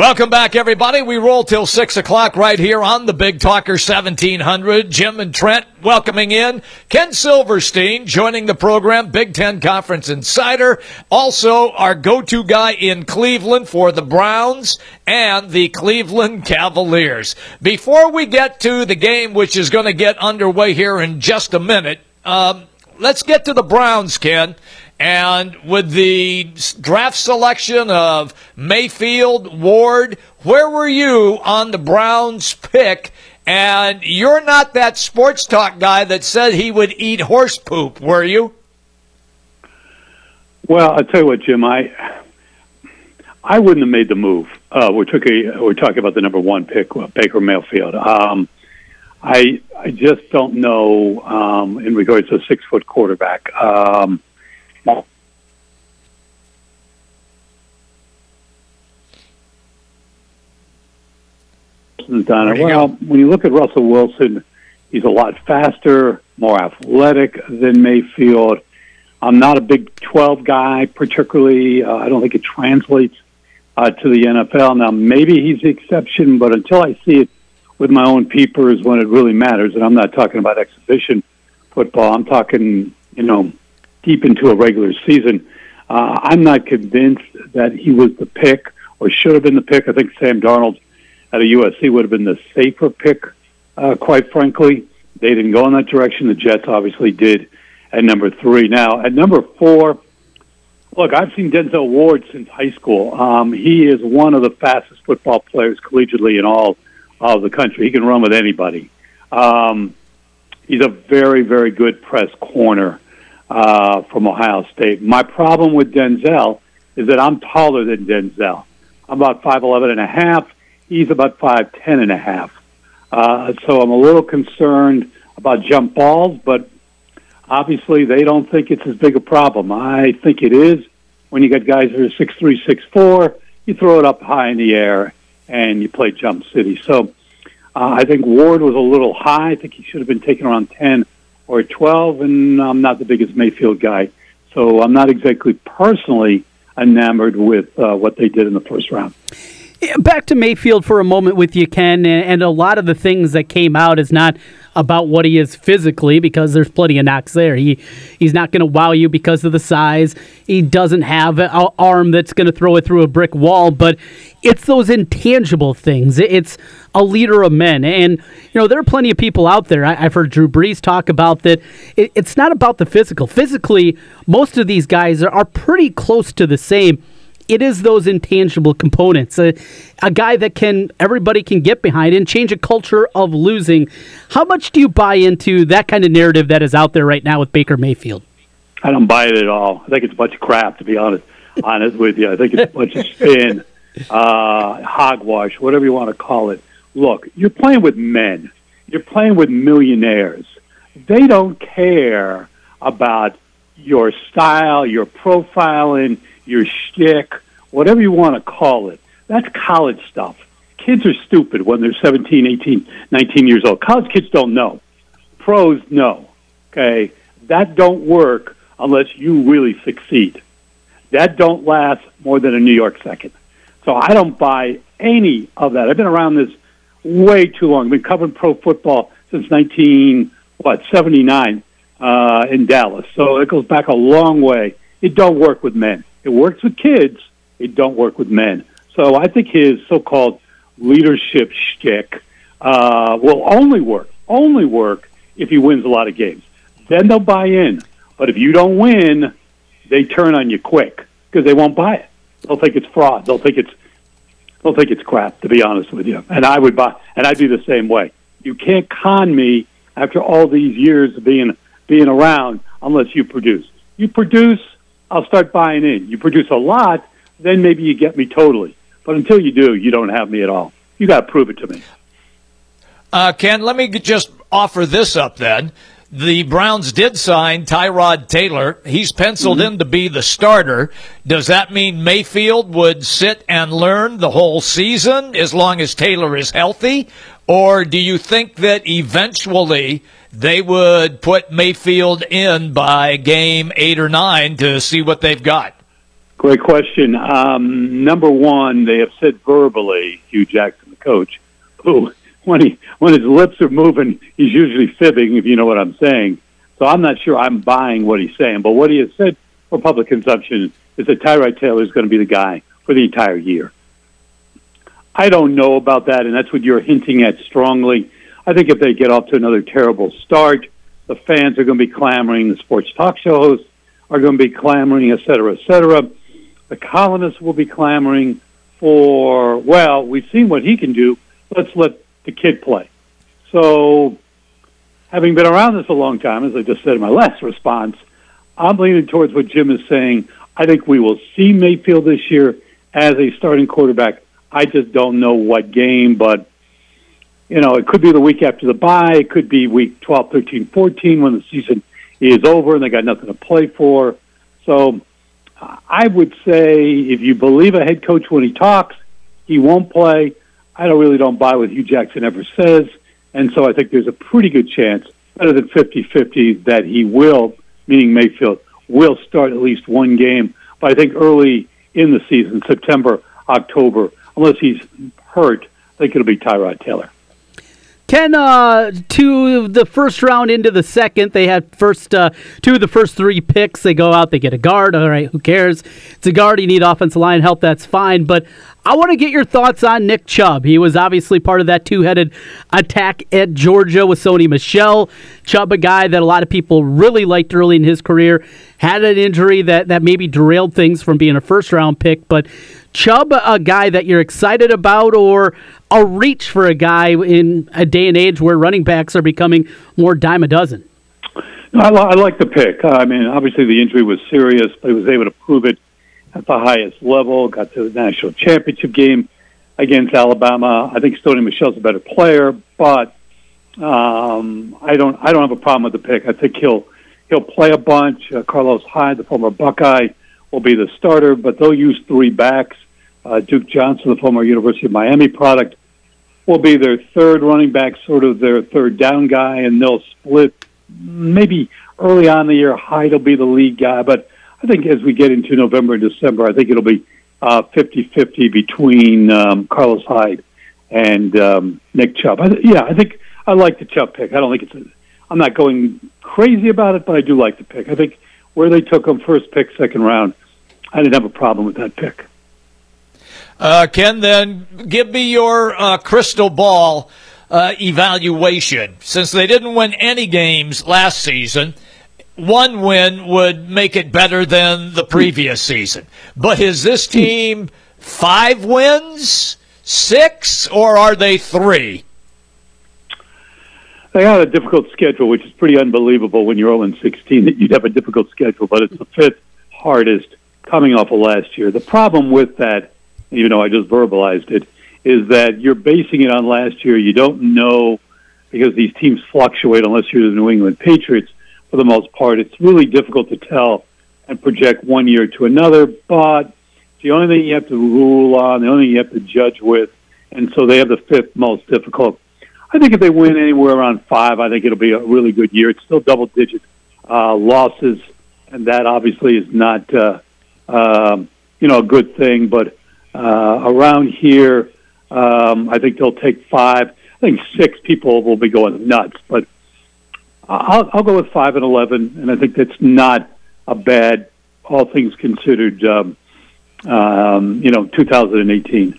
Welcome back, everybody. We roll till 6 o'clock right here on the Big Talker 1700. Jim and Trent welcoming in. Ken Silverstein joining the program, Big Ten Conference Insider. Also, our go-to guy in Cleveland for the Browns and the Cleveland Cavaliers. Before we get to the game, which is going to get underway here in just a minute, um, let's get to the Browns, Ken. And with the draft selection of Mayfield, Ward, where were you on the Browns pick? And you're not that sports talk guy that said he would eat horse poop, were you? Well, I'll tell you what, Jim. I I wouldn't have made the move. Uh, we're, talking, we're talking about the number one pick, uh, Baker Mayfield. Um, I I just don't know um, in regards to a six foot quarterback. Um, Donna. Well, go. when you look at Russell Wilson, he's a lot faster, more athletic than Mayfield. I'm not a Big 12 guy, particularly. Uh, I don't think it translates uh, to the NFL. Now, maybe he's the exception, but until I see it with my own peepers when it really matters, and I'm not talking about exhibition football, I'm talking, you know, deep into a regular season. Uh, I'm not convinced that he was the pick or should have been the pick. I think Sam Darnold at a USC would have been the safer pick, uh, quite frankly. They didn't go in that direction. The Jets obviously did at number three. Now, at number four, look, I've seen Denzel Ward since high school. Um, he is one of the fastest football players collegiately in all of the country. He can run with anybody. Um, he's a very, very good press corner uh, from Ohio State. My problem with Denzel is that I'm taller than Denzel. I'm about five eleven and a half. He's about five ten and a half. Uh, so I'm a little concerned about jump balls, but obviously they don't think it's as big a problem. I think it is. When you got guys that are six three, six four, you throw it up high in the air and you play jump city. So uh, I think Ward was a little high. I think he should have been taken around ten or 12, and I'm not the biggest Mayfield guy. So I'm not exactly personally enamored with uh, what they did in the first round. Back to Mayfield for a moment with you, Ken, and a lot of the things that came out is not about what he is physically because there's plenty of knocks there. He he's not going to wow you because of the size. He doesn't have an arm that's going to throw it through a brick wall, but it's those intangible things. It's a leader of men, and you know there are plenty of people out there. I, have heard Drew Brees talk about that. It, it's not about the physical. Physically, most of these guys are, are pretty close to the same it is those intangible components. A, a guy that can everybody can get behind and change a culture of losing. How much do you buy into that kind of narrative that is out there right now with Baker Mayfield? I don't buy it at all. I think it's a bunch of crap, to be honest. honest with you, I think it's a bunch of spin, uh, hogwash, whatever you want to call it. Look, you're playing with men. You're playing with millionaires. They don't care about your style, your profiling, your shtick, whatever you want to call it. That's college stuff. Kids are stupid when they're 17, 18, 19 years old. College kids don't know. Pros know. Okay? That don't work unless you really succeed. That don't last more than a New York second. So I don't buy any of that. I've been around this way too long. I've been covering pro football since 19 what 79 uh, in Dallas. So it goes back a long way. It don't work with men. It works with kids. It don't work with men. So I think his so-called leadership shtick uh, will only work, only work if he wins a lot of games. Then they'll buy in. But if you don't win, they turn on you quick because they won't buy it. They'll think it's fraud. They'll think it's they'll think it's crap. To be honest with you, and I would buy, and I'd be the same way. You can't con me after all these years of being being around unless you produce. You produce, I'll start buying in. You produce a lot, then maybe you get me totally. But until you do, you don't have me at all. You got to prove it to me. Uh, Ken, let me just offer this up then. The Browns did sign Tyrod Taylor. He's penciled mm-hmm. in to be the starter. Does that mean Mayfield would sit and learn the whole season as long as Taylor is healthy? Or do you think that eventually they would put Mayfield in by game eight or nine to see what they've got. Great question. Um, number one, they have said verbally, Hue Jackson, the coach, who when he when his lips are moving, he's usually fibbing, if you know what I'm saying. So I'm not sure I'm buying what he's saying, but what he has said for public consumption is that Tyrod Taylor is going to be the guy for the entire year. I don't know about that, and that's what you're hinting at strongly. I think if they get off to another terrible start, the fans are going to be clamoring, the sports talk show hosts are going to be clamoring, et cetera, et cetera. The colonists will be clamoring for, well, we've seen what he can do. Let's let the kid play. So, having been around this a long time, as I just said in my last response, I'm leaning towards what Jim is saying. I think we will see Mayfield this year as a starting quarterback. I just don't know what game, but you know, it could be the week after the bye. It could be week 12, 13, 14 when the season is over and they got nothing to play for. So I would say if you believe a head coach when he talks, he won't play. I don't really don't buy what Hue Jackson ever says. And so I think there's a pretty good chance, better than 50-50, that he will, meaning Mayfield, will start at least one game. But I think early in the season, September, October, unless he's hurt, I think it'll be Tyrod Taylor. Ken, uh, to the first round into the second, they had first uh, two of the first three picks. They go out, they get a guard. All right, who cares? It's a guard. You need offensive line help. That's fine. But I want to get your thoughts on Nick Chubb. He was obviously part of that two-headed attack at Georgia with Sony Michel. Chubb, a guy that a lot of people really liked early in his career, had an injury that that maybe derailed things from being a first-round pick, but. Chubb, a guy that you're excited about, or a reach for a guy in a day and age where running backs are becoming more dime a dozen? I, I like the pick. I mean, obviously the injury was serious, but he was able to prove it at the highest level. Got to the national championship game against Alabama. I think Sony Michel's a better player, but um, I don't. I don't have a problem with the pick. I think he'll he'll play a bunch. Uh, Carlos Hyde, the former Buckeye, will be the starter, but they'll use three backs. Uh, Duke Johnson, the former University of Miami product, will be their third running back, sort of their third down guy, and they'll split maybe early on in the year. Hyde will be the lead guy, but I think as we get into November and December, I think it'll be uh, 50-50 between um, Carlos Hyde and um, Nick Chubb. I th- yeah, I think I like the Chubb pick. I don't think it's. A, I'm not going crazy about it, but I do like the pick. I think where they took him first pick, second round, I didn't have a problem with that pick. Uh, Ken, then give me your uh, crystal ball uh, evaluation. Since they didn't win any games last season, one win would make it better than the previous season. But is this team five wins, six, or are they three? They had a difficult schedule, which is pretty unbelievable when you're 0 16 that you'd have a difficult schedule, but it's the fifth hardest coming off of last year. The problem with that even though I just verbalized it, is that you're basing it on last year. You don't know because these teams fluctuate unless you're the New England Patriots for the most part. It's really difficult to tell and project one year to another, but the only thing you have to rule on, the only thing you have to judge with, and so they have the fifth most difficult. I think if they win anywhere around five, I think it'll be a really good year. It's still double digit uh, losses, and that obviously is not, uh, um, you know, a good thing, but uh, around here, um, I think they'll take five. I think six people will be going nuts, but I'll, I'll go with five and eleven, and I think that's not a bad, all things considered, um, um, you know, 2018.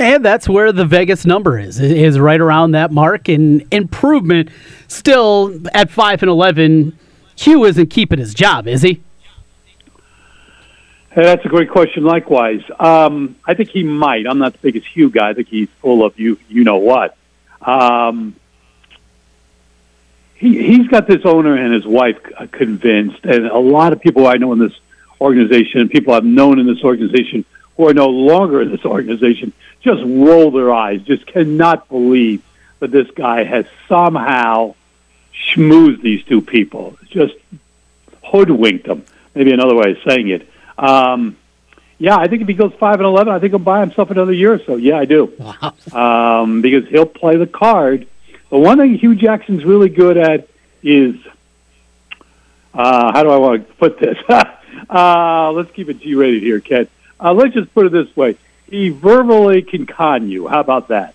And that's where the Vegas number is, is right around that mark. And improvement still at 5 and 11. Hue isn't keeping his job, is he? Hey, that's a great question. Likewise, um, I think he might. I'm not the biggest Hue guy. I think he's full of you. You know what? Um, he he's got this owner and his wife convinced, and a lot of people I know in this organization, and people I've known in this organization who are no longer in this organization, just roll their eyes, just cannot believe that this guy has somehow schmoozed these two people, just hoodwinked them. Maybe another way of saying it um, yeah, I think if he goes five and eleven, I think he'll buy himself another year or so. Yeah, I do. Wow. Um, because he'll play the card. The one thing Hue Jackson's really good at is uh, how do I want to put this? Uh, let's keep it G-rated here, Ken. Uh, let's just put it this way: he verbally can con you. How about that?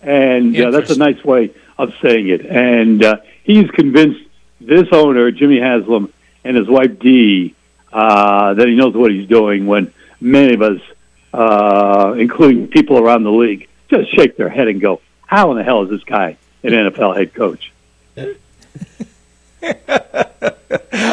And uh, that's a nice way of saying it. And uh, he's convinced this owner, Jimmy Haslam, and his wife Dee, uh, that he knows what he's doing. When many of us, uh, including people around the league, just shake their head and go, "How in the hell is this guy an NFL head coach?"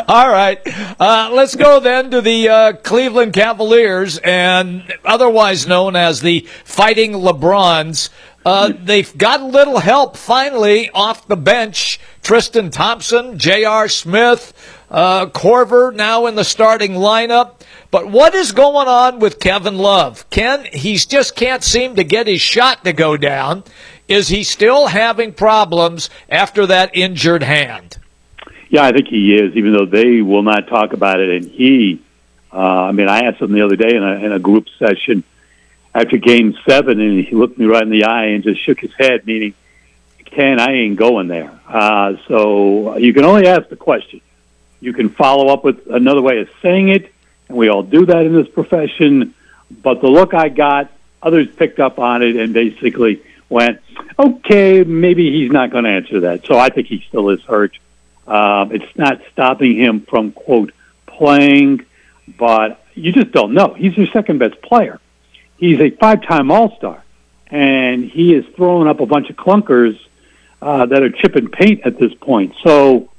All right. Uh, let's go then to the uh, Cleveland Cavaliers, and otherwise known as the Fighting LeBrons. Uh, they've got a little help finally off the bench. Tristan Thompson, J.R. Smith, uh, Korver now in the starting lineup. But what is going on with Kevin Love? Ken, he just can't seem to get his shot to go down. Is he still having problems after that injured hand? Yeah, I think he is, even though they will not talk about it. And he, uh, I mean, I asked him the other day in a, in a group session after game seven, and he looked me right in the eye and just shook his head, meaning, Ken, I ain't going there. Uh, so you can only ask the question. You can follow up with another way of saying it, and we all do that in this profession. But the look I got, others picked up on it and basically went, okay, maybe he's not going to answer that. So I think he still is hurt. Um, it's not stopping him from quote playing, but you just don't know. He's your second best player. He's a five-time All-Star, and he is throwing up a bunch of clunkers uh, that are chip and paint at this point. So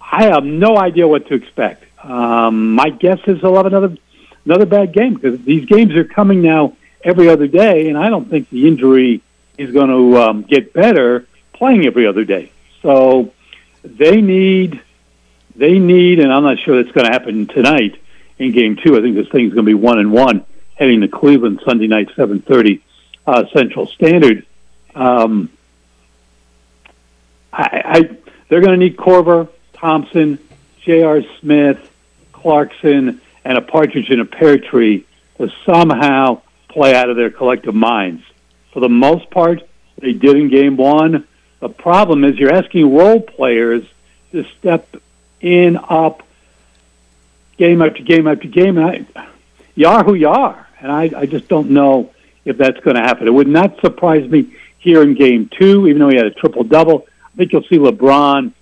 I have no idea what to expect. Um, my guess is he'll have another another bad game because these games are coming now every other day, and I don't think the injury is going to um, get better playing every other day. So they need they need, and I'm not sure that's going to happen tonight in Game Two. I think this thing's going to be one and one heading to Cleveland Sunday night, 7:30 uh, Central Standard. Um, I, I they're going to need Korver, Thompson, J.R. Smith, Clarkson, and a partridge in a pear tree to somehow play out of their collective minds. For the most part, they did in Game One. The problem is you're asking role players to step in, up, game after game after game. And I, you are who you are, and I, I just don't know if that's going to happen. It would not surprise me here in Game Two, even though he had a triple double. I think you'll see LeBron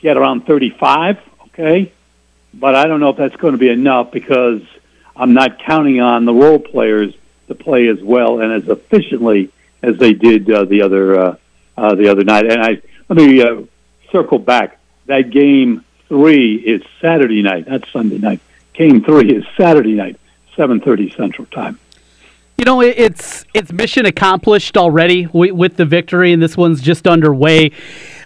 get around 35. Okay, but I don't know if that's going to be enough because I'm not counting on the role players to play as well and as efficiently as they did uh, the other. Uh, uh, the other night. And I let me uh, circle back. That game three is Saturday night, not Sunday night. Game three is Saturday night, seven thirty Central Time. You know, it's it's mission accomplished already with the victory, and this one's just underway.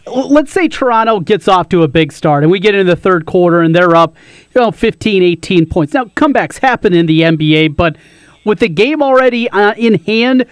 Let's say Toronto gets off to a big start, and we get into the third quarter, and they're up, you know, 15, 18 points. Now, comebacks happen in the NBA, but with the game already uh, in hand,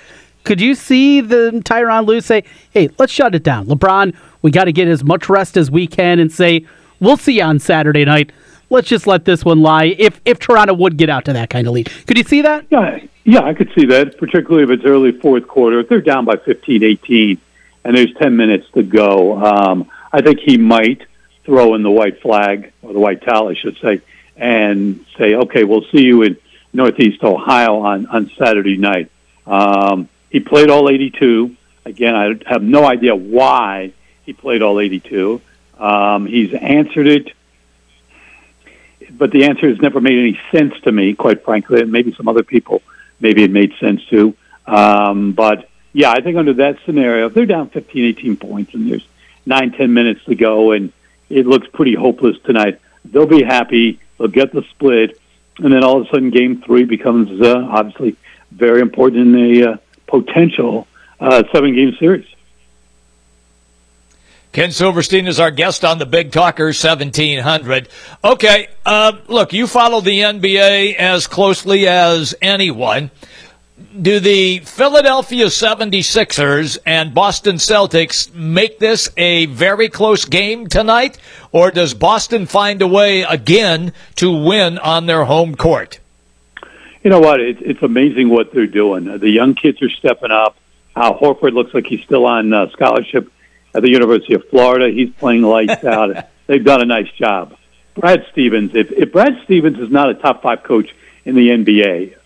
could you see the Tyronn Lue say, "Hey, let's shut it down, LeBron. We got to get as much rest as we can," and say, "We'll see you on Saturday night. Let's just let this one lie." If if Toronto would get out to that kind of lead, could you see that? Yeah, yeah, I could see that, particularly if it's early fourth quarter. If they're down by 15, 18, and there's 10 minutes to go, um, I think he might throw in the white flag or the white towel, I should say, and say, "Okay, we'll see you in Northeast Ohio on on Saturday night." Um, he played all 82. Again, I have no idea why he played all 82. Um, he's answered it, but the answer has never made any sense to me, quite frankly. And maybe some other people, maybe it made sense to. Um, but yeah, I think under that scenario, if they're down 15, 18 points and there's nine, 10 minutes to go and it looks pretty hopeless tonight, they'll be happy. They'll get the split. And then all of a sudden, game three becomes uh, obviously very important in a uh, potential uh, seven game series. Ken Silverstein is our guest on the Big Talker 1700. Okay, uh, look, you follow the NBA as closely as anyone. Do the Philadelphia 76ers and Boston Celtics make this a very close game tonight, or does Boston find a way again to win on their home court? You know what? It, it's amazing what they're doing. The young kids are stepping up. Al Horford looks like he's still on uh, scholarship at the University of Florida. He's playing lights out. They've done a nice job. Brad Stevens. If, if Brad Stevens is not a top five coach in the NBA,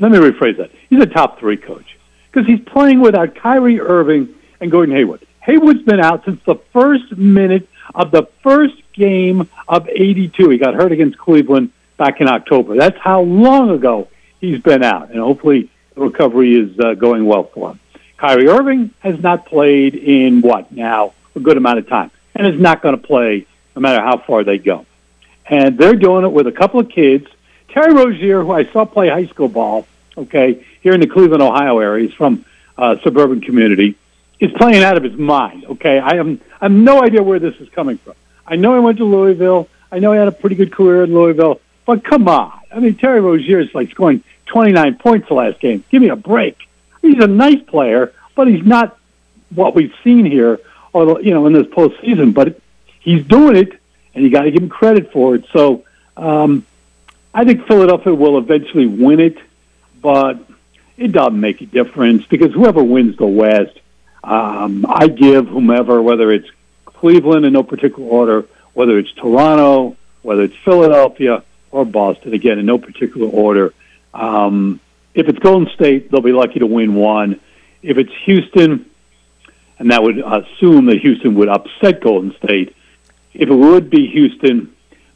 let me rephrase that. He's a top three coach because he's playing without Kyrie Irving and Gordon Hayward. Hayward's been out since the first minute of the first game of 82. He got hurt against Cleveland back in October. That's how long ago he's been out, and hopefully the recovery is uh, going well for him. Kyrie Irving has not played in what now a good amount of time, and is not going to play no matter how far they go. And they're doing it with a couple of kids. Terry Rozier, who I saw play high school ball, okay, here in the Cleveland, Ohio area, he's from a suburban community, is playing out of his mind. Okay, I have I have no idea where this is coming from. I know he went to Louisville. I know he had a pretty good career in Louisville, but come on. I mean, Terry Rozier is like scoring 29 points the last game. Give me a break. He's a nice player, but he's not what we've seen here, or you know, in this postseason. But he's doing it, and you got to give him credit for it. So um, I think Philadelphia will eventually win it, but it doesn't make a difference because whoever wins the West, um, I give whomever, whether it's Cleveland in no particular order, whether it's Toronto, whether it's Philadelphia or Boston, again in no particular order. Um, if it's Golden State, they'll be lucky to win one. If it's Houston, and that would assume that Houston would upset Golden State. If it would be Houston,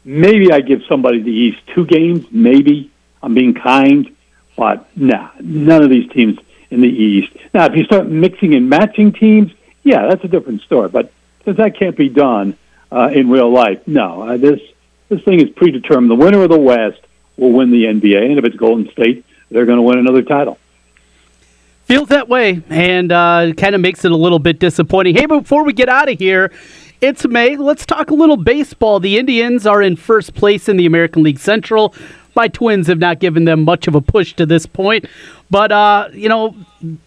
maybe I give somebody the East two games. Maybe I'm being kind, but nah, none of these teams in the East. Now, if you start mixing and matching teams, yeah, that's a different story. But since that can't be done uh, in real life, no, uh, this this thing is predetermined. The winner of the West will win the NBA, and if it's Golden State, they're going to win another title. Feels that way, and uh, kind of makes it a little bit disappointing. Hey, before we get out of here, it's May. Let's talk a little baseball. The Indians are in first place in the American League Central. My Twins have not given them much of a push to this point, but uh, you know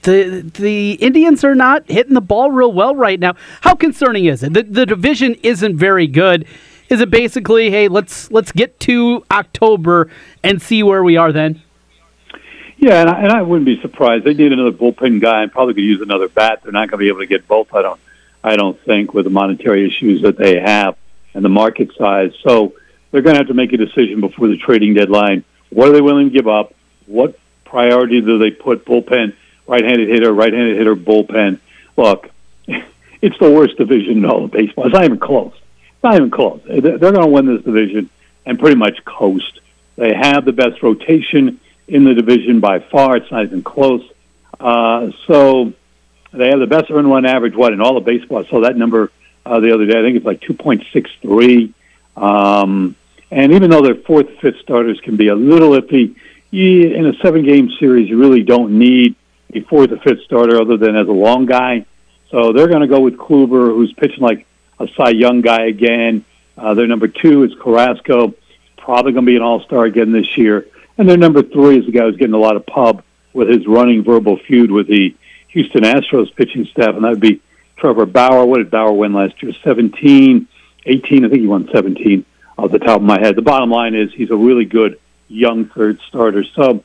the the Indians are not hitting the ball real well right now. How concerning is it? The, the division isn't very good. Is it basically, hey, let's let's get to October and see where we are then? Yeah, and I, and I wouldn't be surprised. They need another bullpen guy and probably could use another bat. They're not going to be able to get both. I don't. I don't think with the monetary issues that they have and the market size. So they're going to have to make a decision before the trading deadline. What are they willing to give up? What priority do they put? Bullpen, right-handed hitter, right-handed hitter, bullpen. Look, it's the worst division in all of baseball. It's not even close. It's not even close. They're going to win this division and pretty much coast. They have the best rotation in the division by far. It's not even close. Uh, so they have the best earned run average, what, in all of baseball. I saw that number uh, the other day. I think it's like 2.63. Um, and even though their fourth, fifth starters can be a little iffy, you, in a seven game series, you really don't need a fourth or fifth starter other than as a long guy. So they're going to go with Kluber, who's pitching like a Cy Young guy again. Uh, their number two is Carrasco, probably going to be an all star again this year. And their number three is the guy who's getting a lot of pub with his running verbal feud with the Houston Astros pitching staff, and that would be Trevor Bauer. What did Bauer win last year? 17, 18. I think he won 17 off the top of my head. The bottom line is he's a really good young third starter. So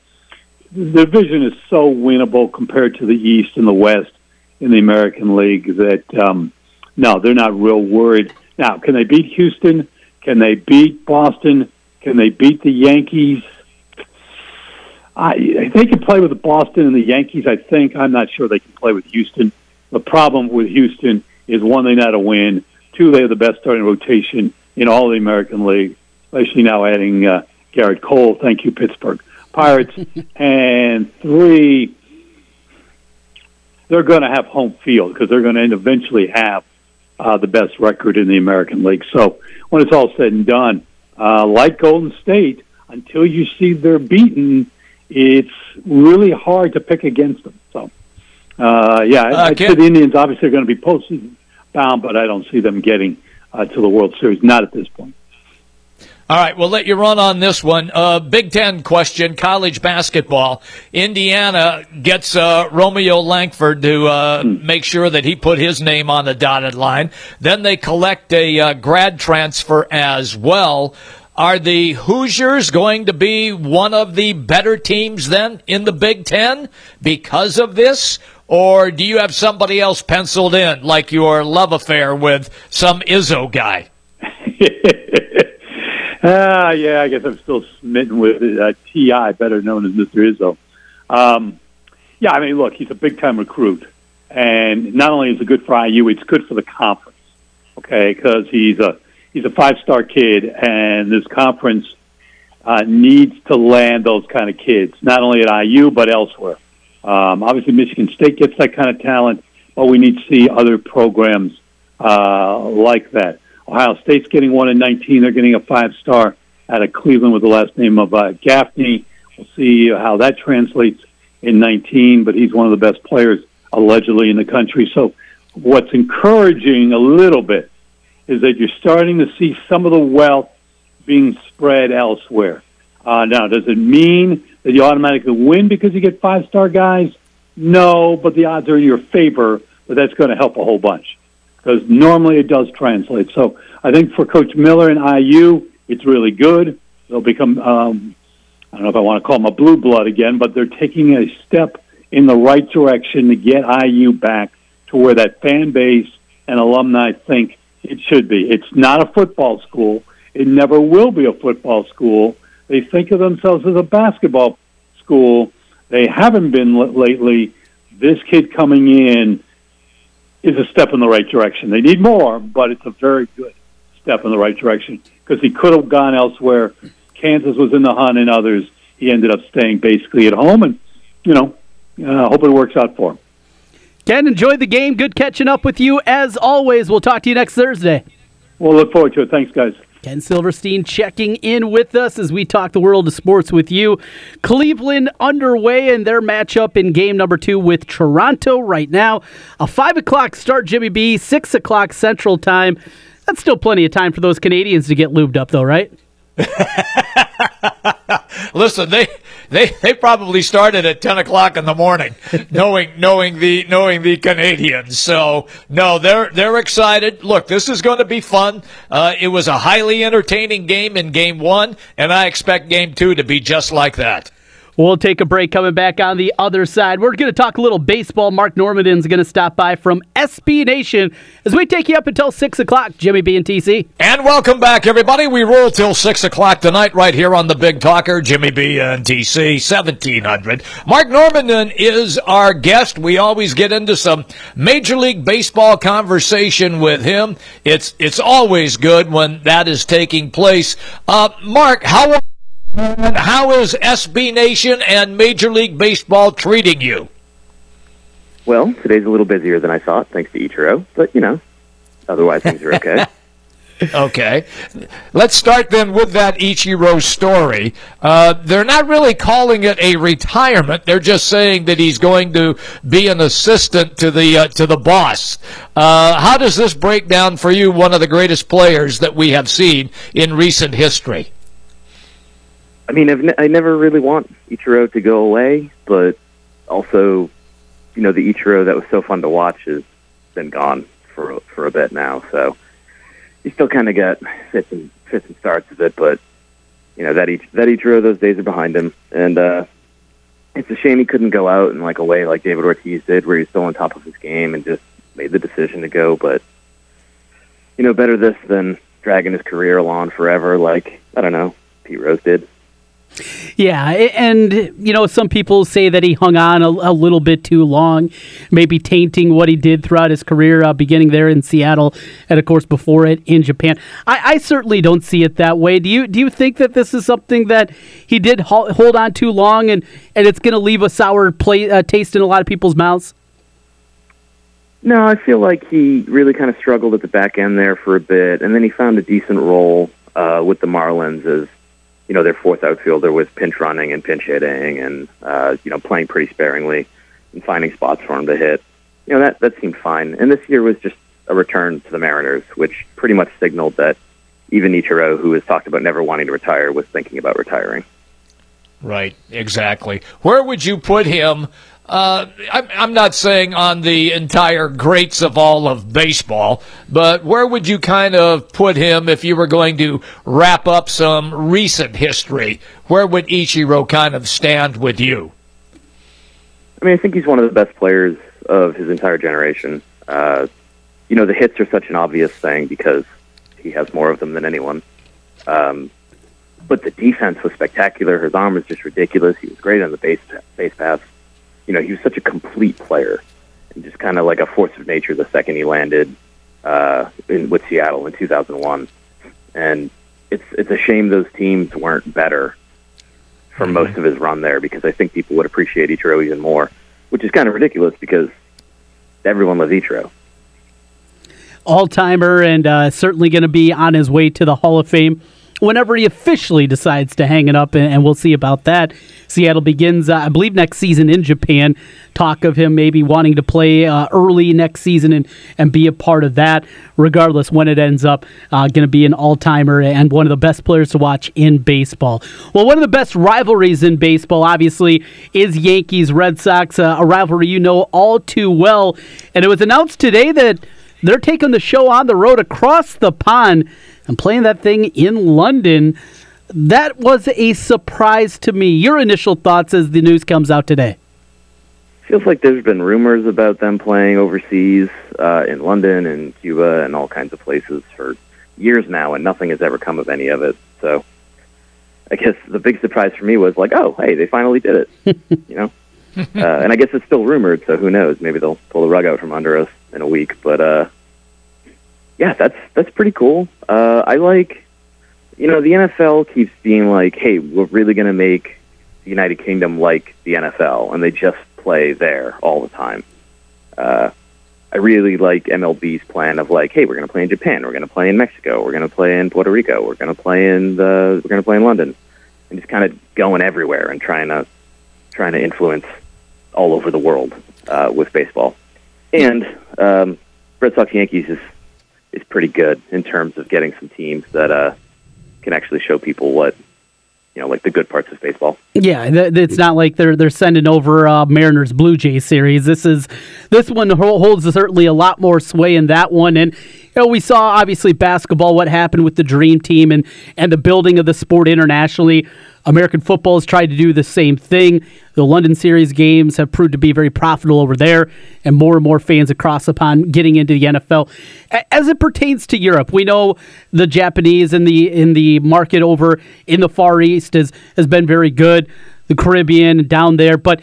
the division is so winnable compared to the East and the West in the American League that um, no, they're not real worried. Now, can they beat Houston? Can they beat Boston? Can they beat the Yankees? I, they can play with the Boston and the Yankees. I think I'm not sure they can play with Houston. The problem with Houston is one, they know how to win. Two, they have the best starting rotation in all the American League, especially now adding uh, Gerrit Cole. Thank you, Pittsburgh Pirates. and three, they're going to have home field because they're going to eventually have uh, the best record in the American League. So when it's all said and done, uh, like Golden State, until you see they're beaten, it's really hard to pick against them. So, uh, yeah, uh, I'd say the Indians obviously are going to be postseason bound, but I don't see them getting uh, to the World Series, not at this point. All right, we'll let you run on this one. Uh, Big Ten question, college basketball. Indiana gets uh, Romeo Langford to uh, hmm. make sure that he put his name on the dotted line. Then they collect a uh, grad transfer as well. Are the Hoosiers going to be one of the better teams then in the Big Ten because of this? Or do you have somebody else penciled in, like your love affair with some Izzo guy? Uh, yeah, I guess I'm still smitten with uh, Ti, better known as Mr. Izzo. Um, yeah, I mean, look, he's a big time recruit, and not only is it good for IU, it's good for the conference. Okay, because he's a he's a five star kid, and this conference uh, needs to land those kind of kids, not only at IU but elsewhere. Um, obviously, Michigan State gets that kind of talent, but we need to see other programs uh, like that. Ohio State's getting one in 19. They're getting a five star out of Cleveland with the last name of uh, Gaffney. We'll see how that translates in 19, but he's one of the best players allegedly in the country. So, what's encouraging a little bit is that you're starting to see some of the wealth being spread elsewhere. Uh, now, does it mean that you automatically win because you get five star guys? No, but the odds are in your favor, but that's going to help a whole bunch because normally it does translate. So I think for Coach Miller and IU, it's really good. They'll become, um, I don't know if I want to call them a blue blood again, but they're taking a step in the right direction to get IU back to where that fan base and alumni think it should be. It's not a football school. It never will be a football school. They think of themselves as a basketball school. They haven't been lately. This kid coming in is a step in the right direction. They need more, but it's a very good step in the right direction because he could have gone elsewhere. Kansas was in the hunt and others. He ended up staying basically at home, and you know, uh, hope it works out for him. Ken, enjoy the game. Good catching up with you as always. We'll talk to you next Thursday. We'll look forward to it. Thanks, guys. Ken Silverstein checking in with us as we talk the world of sports with you. Cleveland underway in their matchup in game number two with Toronto right now. A 5 o'clock start, Jimmy B, 6 o'clock Central Time. That's still plenty of time for those Canadians to get lubed up, though, right? Listen, they they they probably started at ten o'clock in the morning, knowing knowing the knowing the Canadians. So no, they're they're excited. Look, this is going to be fun. Uh, it was a highly entertaining game in game one, and I expect game two to be just like that. We'll take a break coming back on the other side. We're going to talk a little baseball. Marc Normandin's going to stop by from SB Nation as we take you up until 6 o'clock, Jimmy B and TC. And welcome back, everybody. We roll till 6 o'clock tonight right here on the Big Talker, Jimmy B and TC, 1700. Marc Normandin is our guest. We always get into some Major League Baseball conversation with him. It's, it's always good when that is taking place. Uh, Mark, how how is SB Nation and Major League Baseball treating you? Well, today's a little busier than I thought, thanks to Ichiro, but you know, otherwise things are okay. okay. Let's start then with that Ichiro story. Uh, they're not really calling it a retirement. They're just saying that he's going to be an assistant to the uh, to the boss. Uh, how does this break down for you? One of the greatest players that we have seen in recent history. I mean, I've ne- I never really want Ichiro to go away, but also, you know, the Ichiro that was so fun to watch has been gone for for a bit now. So you still kind of get fits and fits and starts of it, but you know that each that Ichiro those days are behind him, and uh, it's a shame he couldn't go out in like a way like David Ortiz did, where he's still on top of his game and just made the decision to go. But you know, better this than dragging his career along forever, like I don't know, Pete Rose did. Yeah, and you know, some people say that he hung on a, a little bit too long, maybe tainting what he did throughout his career, uh, beginning there in Seattle, and of course before it in Japan. I, I, certainly don't see it that way. Do you? Do you think that this is something that he did ho- hold on too long, and and it's going to leave a sour play, uh, taste in a lot of people's mouths? No, I feel like he really kind of struggled at the back end there for a bit, and then he found a decent role uh, with the Marlins as you know, their fourth outfielder was pinch running and pinch hitting and, uh, you know, playing pretty sparingly and finding spots for him to hit. You know, that, that seemed fine. And this year was just a return to the Mariners, which pretty much signaled that even Ichiro, who has talked about never wanting to retire, was thinking about retiring. Right, exactly. Where would you put him uh, I'm not saying on the entire greats of all of baseball, but where would you kind of put him if you were going to wrap up some recent history? Where would Ichiro kind of stand with you? I mean, I think he's one of the best players of his entire generation. Uh, you know, the hits are such an obvious thing because he has more of them than anyone. Um, but the defense was spectacular. His arm was just ridiculous. He was great on the base base pass. You know, he was such a complete player, and just kind of like a force of nature. The second he landed uh, in, with Seattle in 2001, and it's it's a shame those teams weren't better for most of his run there because I think people would appreciate Ichiro even more, which is kind of ridiculous because everyone loves Ichiro. All timer and uh, certainly going to be on his way to the Hall of Fame whenever he officially decides to hang it up, and, and we'll see about that. Seattle begins, uh, I believe, next season in Japan. Talk of him maybe wanting to play uh, early next season and, and be a part of that. Regardless, when it ends up, uh, going to be an all timer and one of the best players to watch in baseball. Well, one of the best rivalries in baseball, obviously, is Yankees Red Sox, uh, a rivalry you know all too well. And it was announced today that they're taking the show on the road across the pond and playing that thing in London. That was a surprise to me. Your initial thoughts as the news comes out today? Feels like there's been rumors about them playing overseas uh, in London and Cuba and all kinds of places for years now, and nothing has ever come of any of it. So, I guess the big surprise for me was like, oh, hey, they finally did it. you know, uh, and I guess it's still rumored, so who knows? Maybe they'll pull the rug out from under us in a week. But uh, yeah, that's that's pretty cool. Uh, I like, you know, the NFL keeps being like, hey, we're really going to make the United Kingdom like the NFL, and they just play there all the time. Uh, I really like MLB's plan of like, hey, we're going to play in Japan, we're going to play in Mexico, we're going to play in Puerto Rico, we're going to play in the, we're going to play in London, and just kind of going everywhere and trying to trying to influence all over the world uh, with baseball. And um, Red Sox Yankees is is pretty good in terms of getting some teams that uh, can actually show people what you know, like the good parts of baseball. Yeah, it's not like they're they're sending over uh, Mariners Blue Jays series. This is this one holds certainly a lot more sway in that one, and you know we saw obviously basketball what happened with the Dream Team and and the building of the sport internationally. American football has tried to do the same thing. The London Series games have proved to be very profitable over there, and more and more fans across pond getting into the NFL. As it pertains to Europe, we know the Japanese in the in the market over in the Far East has has been very good. The Caribbean down there, but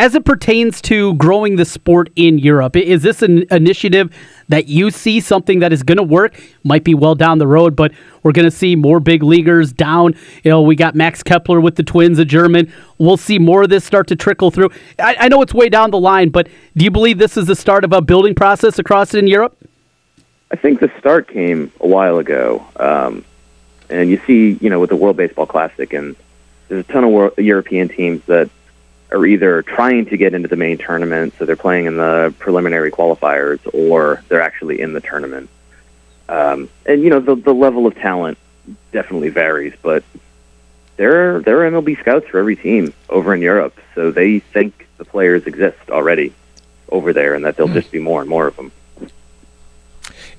as it pertains to growing the sport in Europe, is this an initiative that you see something that is going to work? Might be well down the road, but we're going to see more big leaguers down. You know, we got Max Kepler with the Twins, a German. We'll see more of this start to trickle through. I, I know it's way down the line, but do you believe this is the start of a building process across in Europe? I think the start came a while ago, um, and you see, you know, with the World Baseball Classic, and there's a ton of World, European teams that are either trying to get into the main tournament, so they're playing in the preliminary qualifiers, or they're actually in the tournament. Um, and you know the the level of talent definitely varies, but there are, there are MLB scouts for every team over in Europe, so they think the players exist already over there, and that there'll mm. just be more and more of them.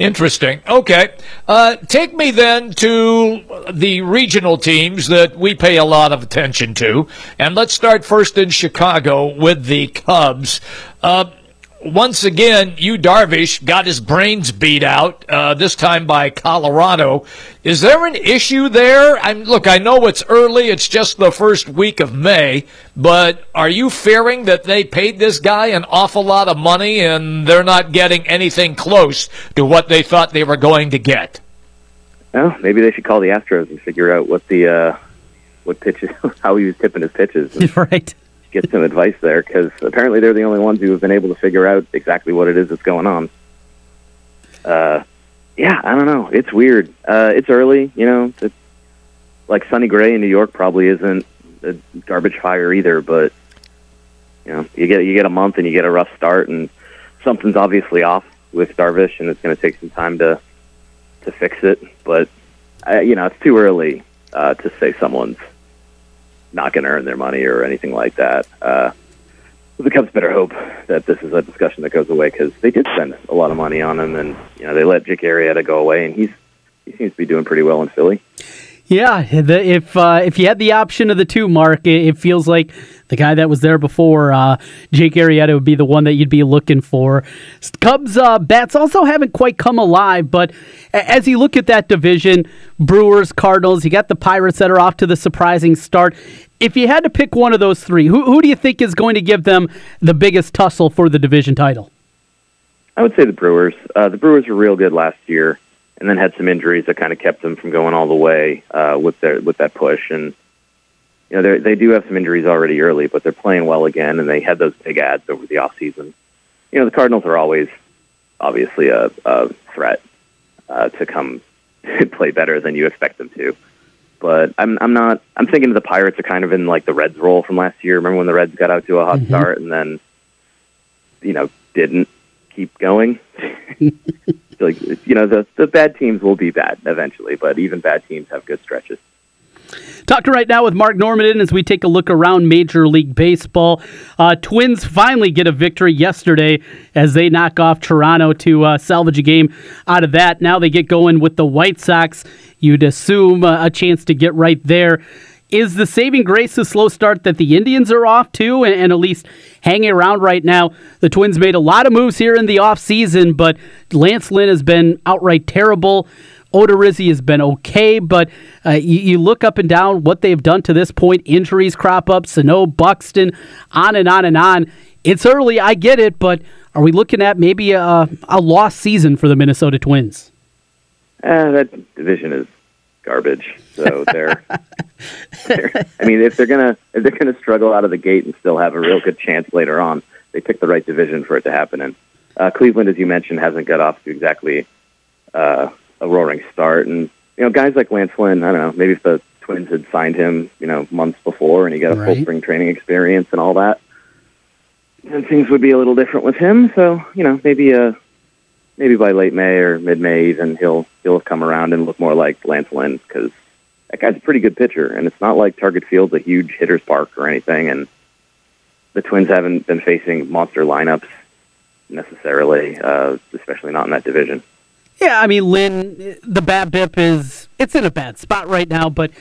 Interesting. Okay. Uh, take me then to the regional teams that we pay a lot of attention to. And let's start first in Chicago with the Cubs. Uh, once again, Yu Darvish got his brains beat out, uh, this time by Colorado. Is there an issue there? I'm, look, I know it's early. It's just the first week of May, but are you fearing that they paid this guy an awful lot of money and they're not getting anything close to what they thought they were going to get? Well, maybe they should call the Astros and figure out what the, uh, what pitches, how he was tipping his pitches. right get some advice there because apparently they're the only ones who have been able to figure out exactly what it is that's going on. Uh, yeah, I don't know. It's weird. Uh, it's early, you know. It's like Sonny Gray in New York probably isn't a garbage fire either, but you know, you get you get a month and you get a rough start, and something's obviously off with Darvish, and it's going to take some time to to fix it. But I, you know, it's too early uh, to say someone's not going to earn their money or anything like that. Uh, the Cubs better hope that this is a discussion that goes away because they did spend a lot of money on him, and you know they let Jake Arrieta go away, and he's he seems to be doing pretty well in Philly. Yeah, the, if uh, if you had the option of the two, Mark, it, it feels like the guy that was there before, uh, Jake Arrieta, would be the one that you'd be looking for. Cubs uh, bats also haven't quite come alive, but as you look at that division, Brewers, Cardinals, you got the Pirates that are off to the surprising start. If you had to pick one of those three, who, who do you think is going to give them the biggest tussle for the division title? I would say the Brewers. Uh, the Brewers were real good last year and then had some injuries that kind of kept them from going all the way uh, with their with that push. And you know they they do have some injuries already early, but they're playing well again, and they had those big ads over the off season. You know the Cardinals are always obviously a, a threat uh, to come play better than you expect them to. But I'm I'm not I'm thinking the Pirates are kind of in like the Reds role from last year. Remember when the Reds got out to a hot mm-hmm. start and then you know didn't keep going? like you know the the bad teams will be bad eventually, but even bad teams have good stretches. Talking right now with Marc Normandin as we take a look around Major League Baseball. Uh, Twins finally get a victory yesterday as they knock off Toronto to uh, salvage a game out of that. Now they get going with the White Sox. You'd assume uh, a chance to get right there. Is the saving grace the slow start that the Indians are off to and, and, at least hanging around right now? The Twins made a lot of moves here in the offseason, but Lance Lynn has been outright terrible. Odorizzi has been okay, but uh, you, you, look up and down what they've done to this point. Injuries crop up, Sano, Buxton, on and on and on. It's early, I get it, but are we looking at maybe a, a lost season for the Minnesota Twins? Uh, that division is garbage. So they're, they're, I mean, if they're gonna if they're gonna struggle out of the gate and still have a real good chance later on, they picked the right division for it to happen. And uh, Cleveland, as you mentioned, hasn't got off to exactly uh, a roaring start. And you know, guys like Lance Lynn, I don't know, maybe if the Twins had signed him, you know, months before, and he got a right. full spring training experience and all that, then things would be a little different with him. So you know, maybe a uh, maybe by late May or mid May, even he'll he'll have come around and look more like Lance Lynn because that guy's a pretty good pitcher, and it's not like Target Field's a huge hitter's park or anything. And the Twins haven't been facing monster lineups necessarily, uh, especially not in that division. Yeah, I mean, Lynn, the BABIP is it's in a bad spot right now, but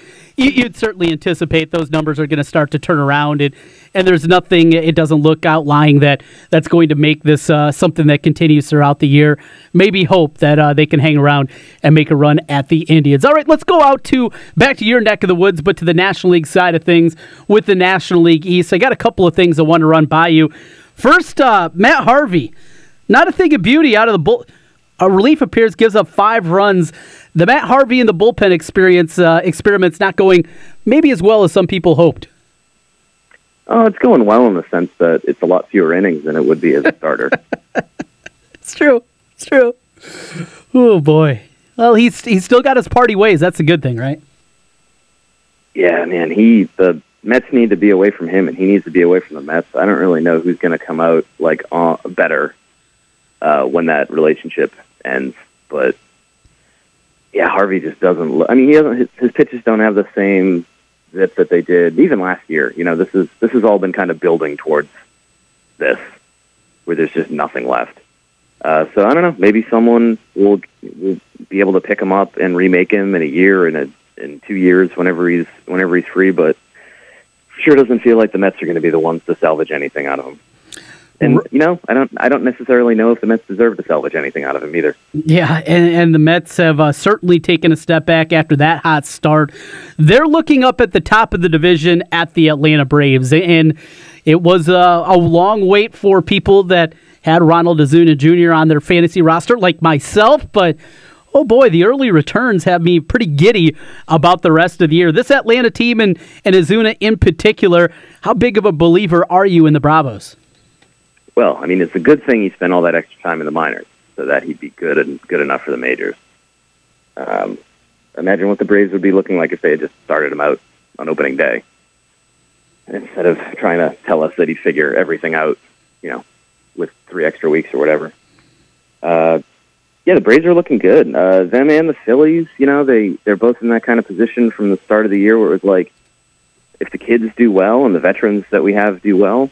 you, would certainly anticipate those numbers are going to start to turn around. And, and there's nothing, it doesn't look outlying that that's going to make this uh, something that continues throughout the year. Maybe hope that uh, they can hang around and make a run at the Indians. All right, let's go out to back to your neck of the woods, but to the National League side of things with the National League East. I got a couple of things I want to run by you. First, uh, Matt Harvey, not a thing of beauty out of the bull. A relief appears gives up five runs the Matt Harvey and the bullpen experience uh, experiment's not going maybe as well as some people hoped. Oh, it's going well in the sense that it's a lot fewer innings than it would be as a starter. it's true. It's true. Oh boy. Well, he's he's still got his party ways. That's a good thing, right? Yeah, man. He the Mets need to be away from him, and he needs to be away from the Mets. I don't really know who's going to come out like uh, better uh, when that relationship ends, but yeah, Harvey just doesn't. Look, I mean, he doesn't. His, his pitches don't have the same zip that they did even last year. You know, this is this has all been kind of building towards this, where there's just nothing left. Uh, so I don't know. Maybe someone will will be able to pick him up and remake him in a year in a in two years, whenever he's whenever he's free. But sure doesn't feel like the Mets are going to be the ones to salvage anything out of him. And you know, I don't, I don't necessarily know if the Mets deserve to salvage anything out of him either. Yeah, and, and the Mets have uh, certainly taken a step back after that hot start. They're looking up at the top of the division at the Atlanta Braves, and it was uh, a long wait for people that had Ronald Acuña Jr. on their fantasy roster, like myself, but. Oh boy, the early returns have me pretty giddy about the rest of the year. This Atlanta team and, and Acuña in particular, how big of a believer are you in the Bravos? Well, I mean, it's a good thing he spent all that extra time in the minors so that he'd be good and good enough for the majors. Um, imagine what the Braves would be looking like if they had just started him out on opening day instead of trying to tell us that he'd figure everything out, you know, with three extra weeks or whatever. Uh, yeah, the Braves are looking good. Uh, them and the Phillies, you know, they they're both in that kind of position from the start of the year where it was like, if the kids do well and the veterans that we have do well,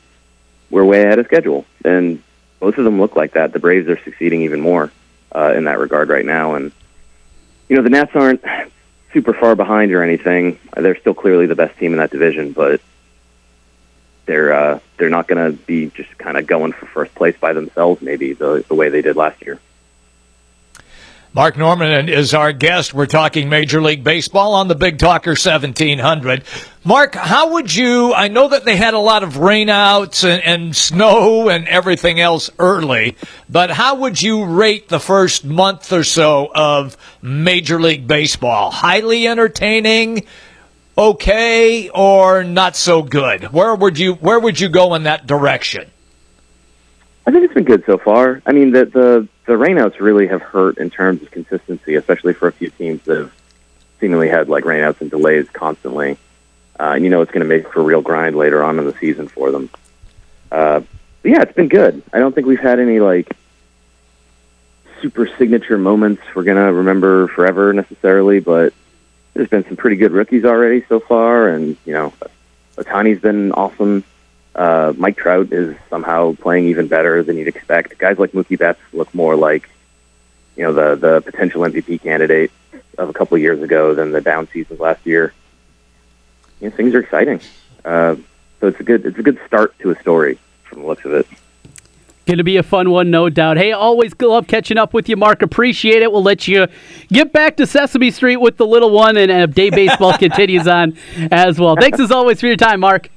we're way ahead of schedule. And both of them look like that. The Braves are succeeding even more uh, in that regard right now. And, you know, the Nats aren't super far behind or anything. They're still clearly the best team in that division, but they're uh, they're not going to be just kind of going for first place by themselves. Maybe the the way they did last year. Marc Normandin is our guest. We're talking Major League Baseball on the Big Talker 1700. Marc, how would you? I know that they had a lot of rainouts and, and snow and everything else early, but how would you rate the first month or so of Major League Baseball? Highly entertaining, okay, or not so good? Where would you Where would you go in that direction? I think it's been good so far. I mean, the the the rainouts really have hurt in terms of consistency, especially for a few teams that have seemingly had like rainouts and delays constantly. Uh, and you know it's going to make for a real grind later on in the season for them. Uh, but yeah, it's been good. I don't think we've had any like super signature moments we're going to remember forever necessarily, but there's been some pretty good rookies already so far, and you know, Ohtani's been awesome. Uh, Mike Trout is somehow playing even better than you'd expect. Guys like Mookie Betts look more like, you know, the the potential MVP candidate of a couple of years ago than the down seasons last year. You know, things are exciting. Uh, so it's a good it's a good start to a story from the looks of it. Going to be a fun one, no doubt. Hey, always love catching up with you, Marc. Appreciate it. We'll let you get back to Sesame Street with the little one, and uh, day baseball continues on as well. Thanks as always for your time, Marc.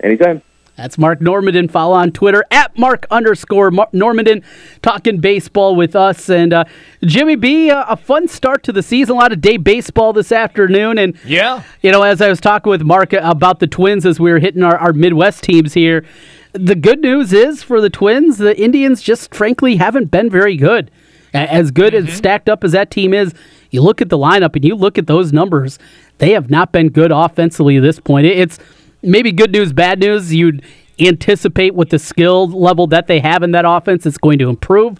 Anytime. That's Marc Normandin. Follow on Twitter at Marc underscore Normandin, talking baseball with us. And uh, Jimmy B, uh, a fun start to the season. A lot of day baseball this afternoon. And, yeah, you know, as I was talking with Marc about the Twins as we were hitting our, our Midwest teams here, the good news is for the Twins, the Indians just frankly haven't been very good. As good mm-hmm. as stacked up as that team is, you look at the lineup and you look at those numbers, they have not been good offensively at this point. It's maybe good news, bad news. You'd anticipate with the skill level that they have in that offense, it's going to improve.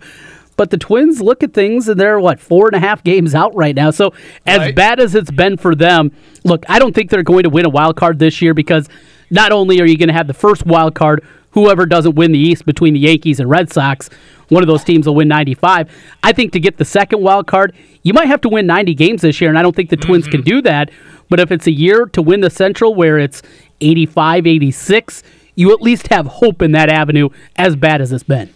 But the Twins look at things and they're what four and a half games out right now. So as right. bad as it's been for them, look, I don't think they're going to win a wild card this year because not only are you going to have the first wild card, whoever doesn't win the East between the Yankees and Red Sox, one of those teams will win 95. I think to get the second wild card, you might have to win 90 games this year, and I don't think the Twins mm-hmm. can do that. But if it's a year to win the Central where it's 85, 86, you at least have hope in that avenue, as bad as it's been.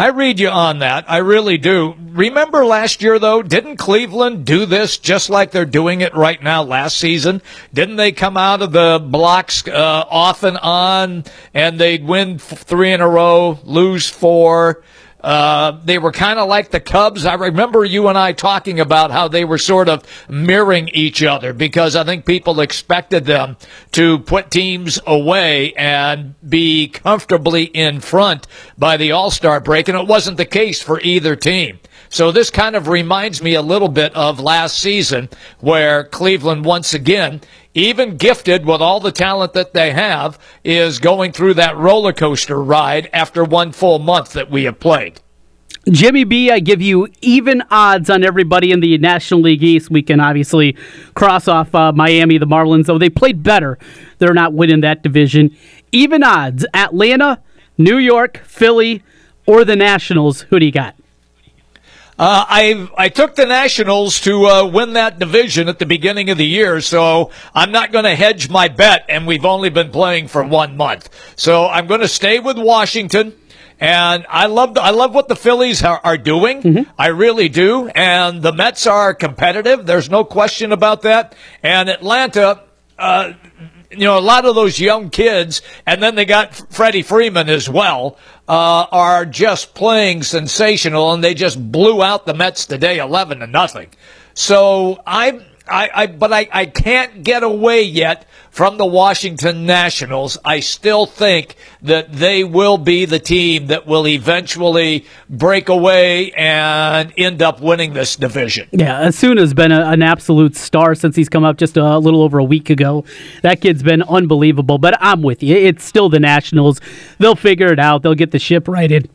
I read you on that. I really do. Remember last year, though, didn't Cleveland do this just like they're doing it right now last season? Didn't they come out of the blocks uh, off and on and they'd win three in a row, lose four? Uh, they were kind of like the Cubs. I remember you and I talking about how they were sort of mirroring each other because I think people expected them to put teams away and be comfortably in front by the All Star break, and it wasn't the case for either team. So this kind of reminds me a little bit of last season where Cleveland once again even gifted with all the talent that they have, is going through that roller coaster ride after one full month that we have played. Jimmy B, I give you even odds on everybody in the National League East. We can obviously cross off uh, Miami, the Marlins, though they played better. They're not winning that division. Even odds Atlanta, New York, Philly, or the Nationals. Who do you got? Uh, I I took the Nationals to uh, win that division at the beginning of the year, so I'm not going to hedge my bet. And we've only been playing for one month, so I'm going to stay with Washington. And I love I love what the Phillies are, are doing. Mm-hmm. I really do. And the Mets are competitive. There's no question about that. And Atlanta. Uh, you know, a lot of those young kids, and then they got Freddie Freeman as well, uh, are just playing sensational, and they just blew out the Mets today, eleven to nothing. So I, I, I but I, I can't get away yet from the Washington Nationals. I still think that they will be the team that will eventually break away and end up winning this division. Yeah, Acuña's been a, an absolute star since he's come up just a little over a week ago. That kid's been unbelievable, but I'm with you. It's still the Nationals. They'll figure it out. They'll get the ship righted.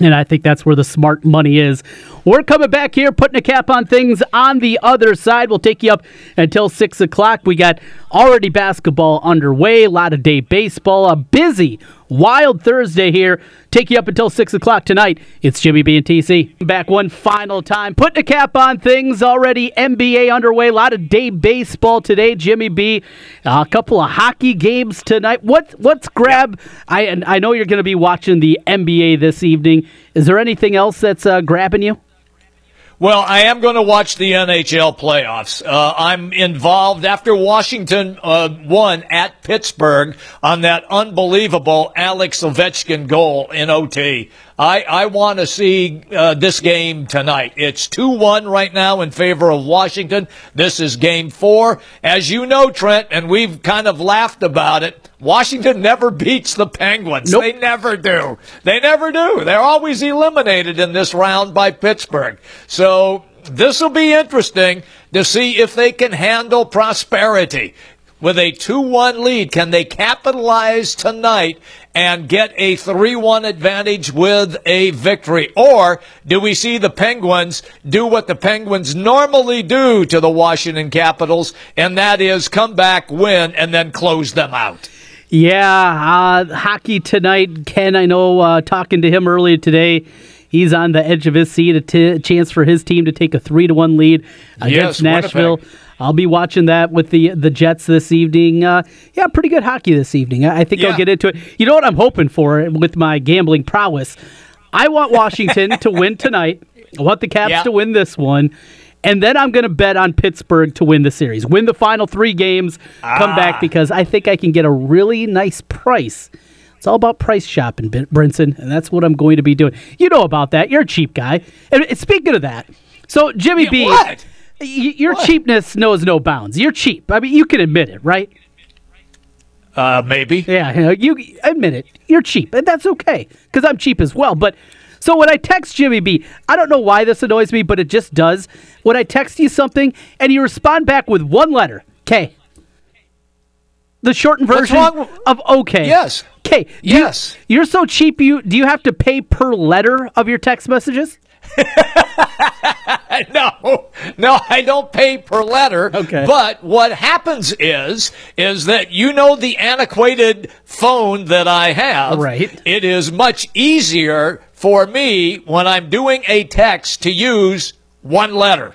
And I think that's where the smart money is. We're coming back here, putting a cap on things on the other side. We'll take you up until 6 o'clock. We got already basketball underway, a lot of day baseball, a busy wild Thursday here. Take you up until 6 o'clock tonight. It's Jimmy B and TC. Back one final time. Putting a cap on things already. NBA underway. A lot of day baseball today. Jimmy B. A couple of hockey games tonight. What, what's grab? I, I know you're going to be watching the NBA this evening. Is there anything else that's uh, grabbing you? Well, I am going to watch the NHL playoffs. Uh, I'm involved after Washington uh, won at Pittsburgh on that unbelievable Alex Ovechkin goal in OT. I, I want to see uh, this game tonight. It's 2 1 right now in favor of Washington. This is game four. As you know, Trent, and we've kind of laughed about it, Washington never beats the Penguins. Nope. They never do. They never do. They're always eliminated in this round by Pittsburgh. So this will be interesting to see if they can handle prosperity with a 2-1 lead. Can they capitalize tonight and get a 3-1 advantage with a victory? Or do we see the Penguins do what the Penguins normally do to the Washington Capitals, and that is come back, win, and then close them out? Yeah, uh, hockey tonight. Ken, I know uh, talking to him earlier today, he's on the edge of his seat. A t- chance for his team to take a three to one lead against yes, Nashville. Winnipeg. I'll be watching that with the the Jets this evening. Uh, yeah, pretty good hockey this evening. I, I think yeah. I'll get into it. You know what I'm hoping for with my gambling prowess? I want Washington to win tonight. I want the Caps yeah. to win this one. And then I'm going to bet on Pittsburgh to win the series, win the final three games, ah. come back because I think I can get a really nice price. It's all about price shopping, Brinson, and that's what I'm going to be doing. You know about that. You're a cheap guy. And speaking of that, so Jimmy yeah, B, what? your what? cheapness knows no bounds. You're cheap. I mean, you can admit it, right? Uh, maybe. Yeah, you admit it. You're cheap, and that's okay because I'm cheap as well. But so when I text Jimmy B, I don't know why this annoys me, but it just does. When I text you something and you respond back with one letter, K. The shortened version of okay. Yes. K. Yes. You, you're so cheap. You do you have to pay per letter of your text messages? no, no, I don't pay per letter. Okay. But what happens is, is that you know the antiquated phone that I have. Right. It is much easier for me when I'm doing a text to use one letter.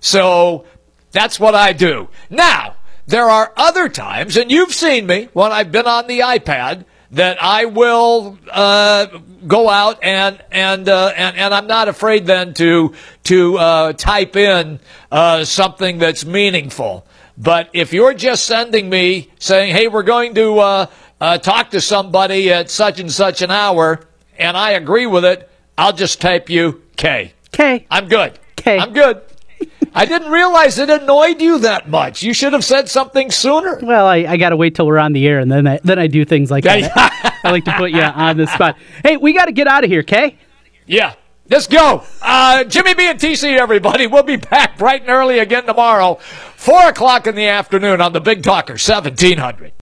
So that's what I do. Now, there are other times, and you've seen me when I've been on the iPad, that I will uh, go out and and, uh, and and I'm not afraid then to to uh, type in uh, something that's meaningful. But if you're just sending me saying, "Hey, we're going to uh, uh, talk to somebody at such and such an hour," and I agree with it, I'll just type you K. K. I'm good. K. I'm good. I didn't realize it annoyed you that much. You should have said something sooner. Well, I, I got to wait till we're on the air, and then I, then I do things like that. I like to put you on the spot. Hey, we got to get out of here, Kay? Yeah. Let's go. Uh, Jimmy B and TC, everybody. We'll be back bright and early again tomorrow, 4 o'clock in the afternoon on the Big Talker, 1700.